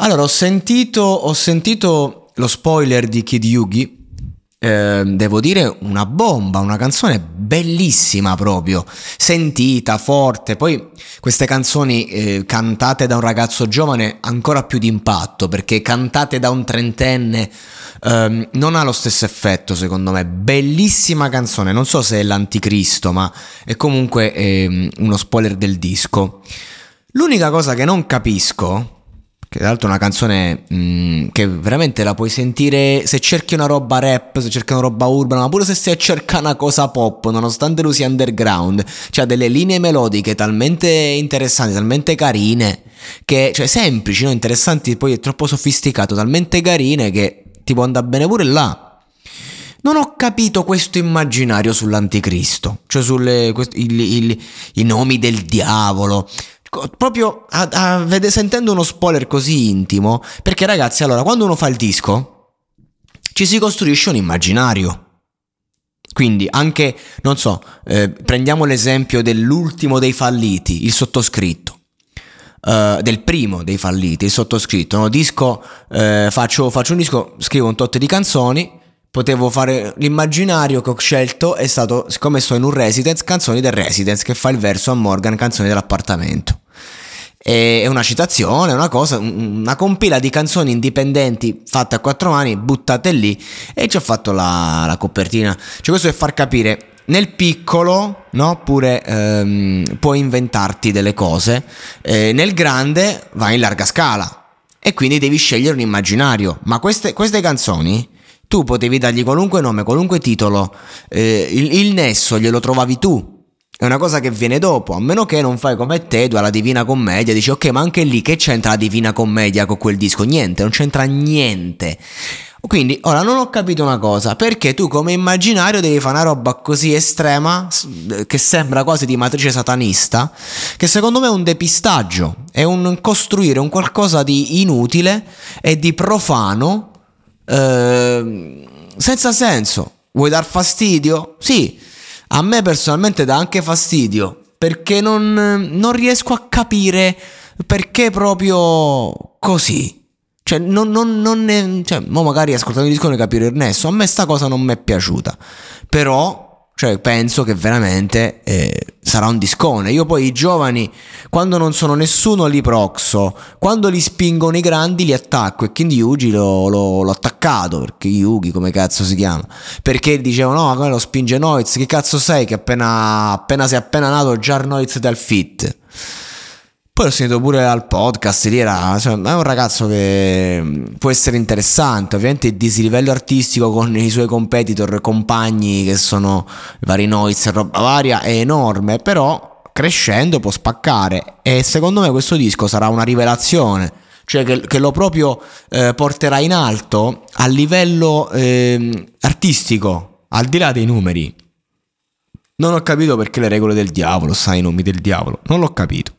Allora, ho sentito, ho sentito lo spoiler di Kid Yugi. Eh, devo dire una bomba, una canzone bellissima proprio, sentita, forte. Poi queste canzoni eh, cantate da un ragazzo giovane ancora più d'impatto perché cantate da un trentenne eh, non ha lo stesso effetto secondo me. Bellissima canzone, non so se è l'anticristo, ma è comunque ehm, uno spoiler del disco. L'unica cosa che non capisco che tra l'altro è una canzone mh, mm, che veramente la puoi sentire se cerchi una roba rap, se cerchi una roba urbana, ma pure se stai a cercare una cosa pop, nonostante lui sia underground, c'ha delle linee melodiche talmente interessanti, talmente carine, che, cioè semplici, no? interessanti, poi è troppo sofisticato, talmente carine che ti può andare bene pure là. Non ho capito questo immaginario sull'anticristo, cioè i nomi del diavolo, proprio a, a, vede, sentendo uno spoiler così intimo, perché ragazzi, allora, quando uno fa il disco, ci si costruisce un immaginario. Quindi anche, non so, eh, prendiamo l'esempio dell'ultimo dei falliti, il sottoscritto. Uh, del primo dei falliti, il sottoscritto. No? Disco, eh, faccio, faccio, un disco, scrivo un tot di canzoni, potevo fare l'immaginario che ho scelto è stato, siccome sto in un residence, canzoni del residence che fa il verso a Morgan, canzoni dell'appartamento. È una citazione, una cosa, una compila di canzoni indipendenti fatte a quattro mani, buttate lì e ci ho fatto la, la copertina. Cioè questo è far capire nel piccolo, no? Pure ehm, puoi inventarti delle cose, eh, nel grande vai in larga scala e quindi devi scegliere un immaginario. Ma queste, queste canzoni tu potevi dargli qualunque nome, qualunque titolo, eh, il, il nesso glielo trovavi tu. È una cosa che viene dopo, a meno che non fai come te, tu alla Divina Commedia, dici ok, ma anche lì che c'entra la Divina Commedia con quel disco? Niente, non c'entra niente. Quindi, ora non ho capito una cosa, perché tu come immaginario devi fare una roba così estrema, che sembra quasi di matrice satanista, che secondo me è un depistaggio, è un costruire un qualcosa di inutile e di profano Ehm, senza senso. Vuoi dar fastidio? Sì, a me personalmente dà anche fastidio perché non, non riesco a capire perché proprio così. Cioè, non, non, non ne, cioè, magari ascoltando il disco ne capire il nesso. A me sta cosa non mi è piaciuta. Però cioè, penso che veramente eh, sarà un discone. Io poi i giovani, quando non sono nessuno, li proxo. Quando li spingono i grandi, li attacco. E quindi Yugi l'ho, l'ho, l'ho attaccato. Perché Yugi, come cazzo si chiama? Perché dicevano, no, come lo spinge Noiz. Che cazzo sei? Che appena, appena sei appena nato, già Noiz dal fit. Poi l'ho sentito pure al podcast, lì era, cioè, è un ragazzo che mm, può essere interessante, ovviamente il dislivello artistico con i suoi competitor, compagni che sono vari Noiz roba varia è enorme, però crescendo può spaccare e secondo me questo disco sarà una rivelazione, cioè che, che lo proprio eh, porterà in alto a livello eh, artistico, al di là dei numeri. Non ho capito perché le regole del diavolo, sai i nomi del diavolo, non l'ho capito.